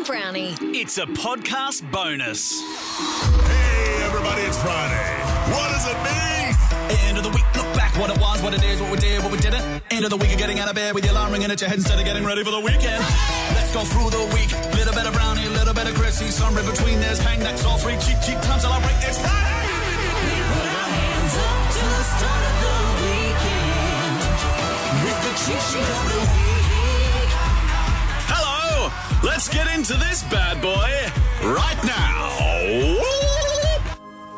and Brownie. It's a podcast bonus. Hey, everybody, it's Friday. What does it mean? End of the week, look back what it was, what it is, what we did, what we didn't. End of the week, of getting out of bed with your alarm ringing at your head instead of getting ready for the weekend. Let's go through the week. Little bit of brownie, little bit of Chrissie, somewhere between there's hang that's all free, cheap, cheap time celebrate. It's Friday. Hello. Let's get into this bad boy right now.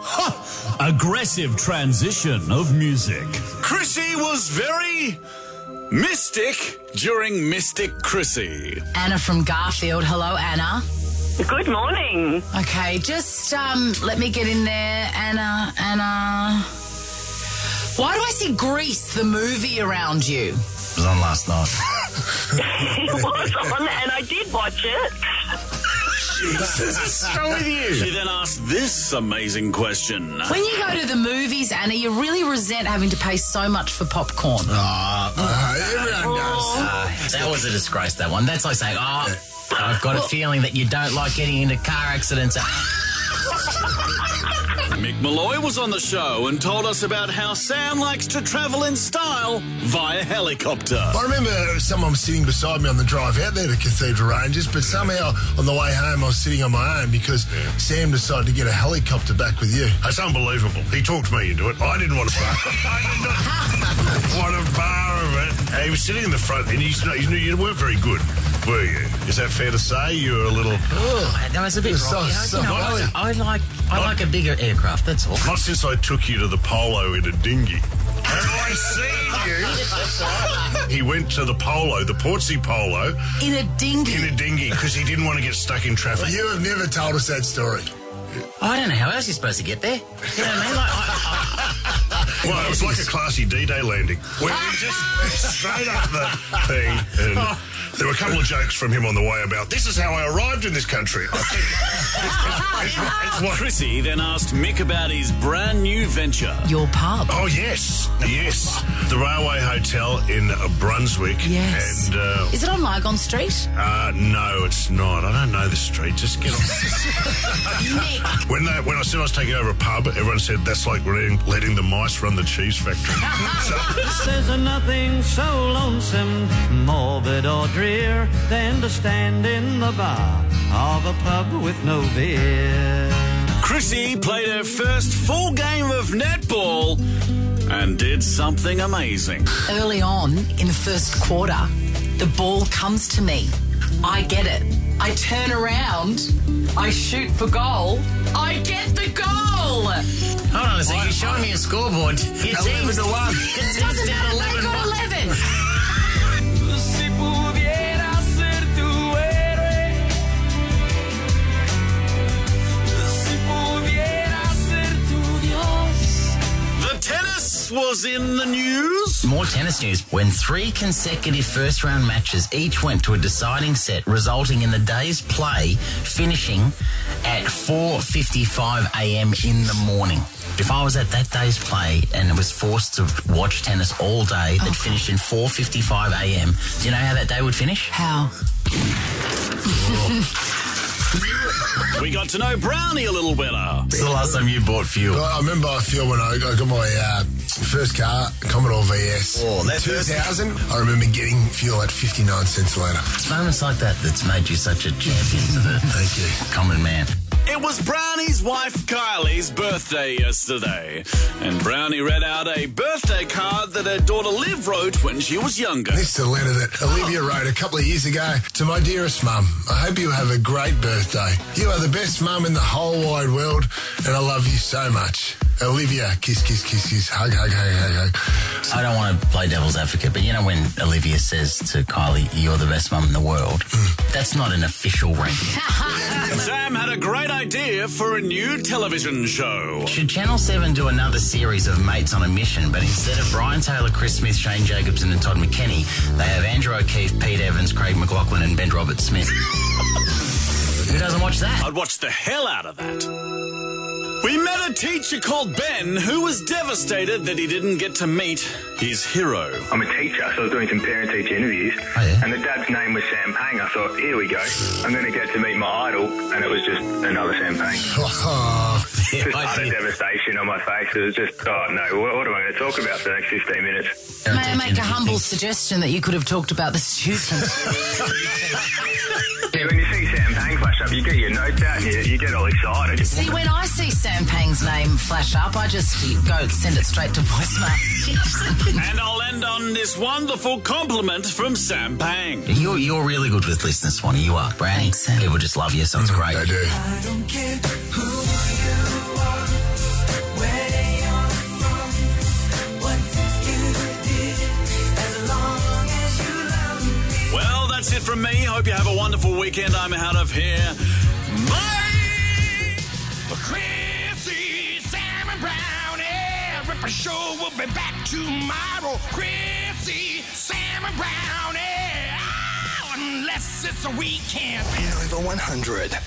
Huh. Aggressive transition of music. Chrissie was very mystic during Mystic Chrissie. Anna from Garfield. Hello, Anna. Good morning. Okay, just um, let me get in there, Anna. Anna. Why do I see Grease, the movie, around you? It was on last night. it was on, and I did watch it. What's wrong with you? She then asked this amazing question. When you go to the movies, Anna, you really resent having to pay so much for popcorn. Uh, everyone does. Uh, that was a disgrace, that one. That's like saying, oh, I've got a feeling that you don't like getting into car accidents. Mick Molloy was on the show and told us about how Sam likes to travel in style via helicopter. I remember someone sitting beside me on the drive out there to Cathedral Ranges, but somehow on the way home I was sitting on my own because Sam decided to get a helicopter back with you. That's unbelievable. He talked me into it. I didn't want to bar. I did not want to bar of it. He was sitting in the front, and he's not, you, you weren't very good, were you? Is that fair to say? You were a little. Oh, that was a bit So- wrong. You know, so- you know, I, I like I like a bigger aircraft. That's all. Not since I took you to the polo in a dinghy. Have I seen you? he went to the polo, the Portsea Polo, In a dinghy. in a dinghy because he didn't want to get stuck in traffic. You have never told us that story. I don't know how else you're supposed to get there. You know what I mean? Like, I, Well, it was like a classy D-Day landing. Where we just straight up the thing, and there were a couple of jokes from him on the way about this is how I arrived in this country. I think it's, it's, it's what Chrissie then asked Mick about his brand new venture. Your pub. Oh yes, yes. The Railway Hotel in uh, Brunswick. Yes. And uh, Is it on Lygon Street? uh, no, it's not. I don't know the street. Just get on. Nick. when they, when I said I was taking over a pub, everyone said that's like letting, letting the mice run the cheese factory. so, There's nothing so lonesome, morbid or drear than to stand in the bar of a pub with no beer. Chrissie played her first full game of netball and did something amazing. Early on in the first quarter, the ball comes to me. I get it. I turn around. I shoot for goal. I get the goal. hold on a second. You're showing me a scoreboard. Your team's to one. Your team's down matter. They 11 got 11. Tennis in the news. More tennis news. When three consecutive first round matches each went to a deciding set, resulting in the day's play finishing at 4:55 a.m. in the morning. If I was at that day's play and was forced to watch tennis all day that oh. finished in 4:55 a.m., do you know how that day would finish? How? We got to know Brownie a little better. It's the last time you bought fuel. I remember I feel when I I got my uh, first car, Commodore VS. Oh, that 2000. I remember getting fuel at 59 cents a litre. It's moments like that that's made you such a champion to the Thank you. common man. It was Brownie's wife Kylie's birthday yesterday, and Brownie read out a birthday card that her daughter Liv wrote when she was younger. This is a letter that Olivia oh. wrote a couple of years ago to my dearest mum. I hope you have a great birthday. You are the best mum in the whole wide world, and I love you so much. Olivia, kiss, kiss, kiss, kiss, hug, hug, hug, hug, hug. I don't want to play devil's advocate, but you know when Olivia says to Kylie, "You're the best mum in the world," hmm. that's not an official ranking. Sam had a great idea for a new television show. Should Channel 7 do another series of Mates on a Mission, but instead of Brian Taylor, Chris Smith, Shane Jacobson, and Todd McKenney, they have Andrew O'Keefe, Pete Evans, Craig McLachlan, and Ben Roberts-Smith? Who doesn't watch that? I'd watch the hell out of that. We met a teacher called Ben who was devastated that he didn't get to meet his hero. I'm a teacher, so I was doing some parent-teacher interviews, Oh, yeah? and the dad's name was Sam Pang. I thought, here we go, I'm going to get to meet my idol, and it was just another Sam Pang. Oh, Yeah, Just I utter devastation on my face. It was just, oh no, what, what am I going to talk about for the next 15 minutes? May I make a humble suggestion that you could have talked about the student? Yeah, when you see Sam Pang flash up, you get your notes out and you, you get all excited. See, when I see Sam Pang's name flash up, I just go send it straight to voicemail. And I'll end on this wonderful compliment from Sam Pang. You're, you're really good with listeners, Swanee. You are. Brandy. Thanks, Sam. People just love you, so it's mm-hmm. great. they do. That's it from me. Hope you have a wonderful weekend. I'm out of here. Bye! Chrissie, Sam and Brownie, Ripper Show will be back tomorrow. Chrissie, Sam and Brownie, oh, unless it's a weekend. Over 100.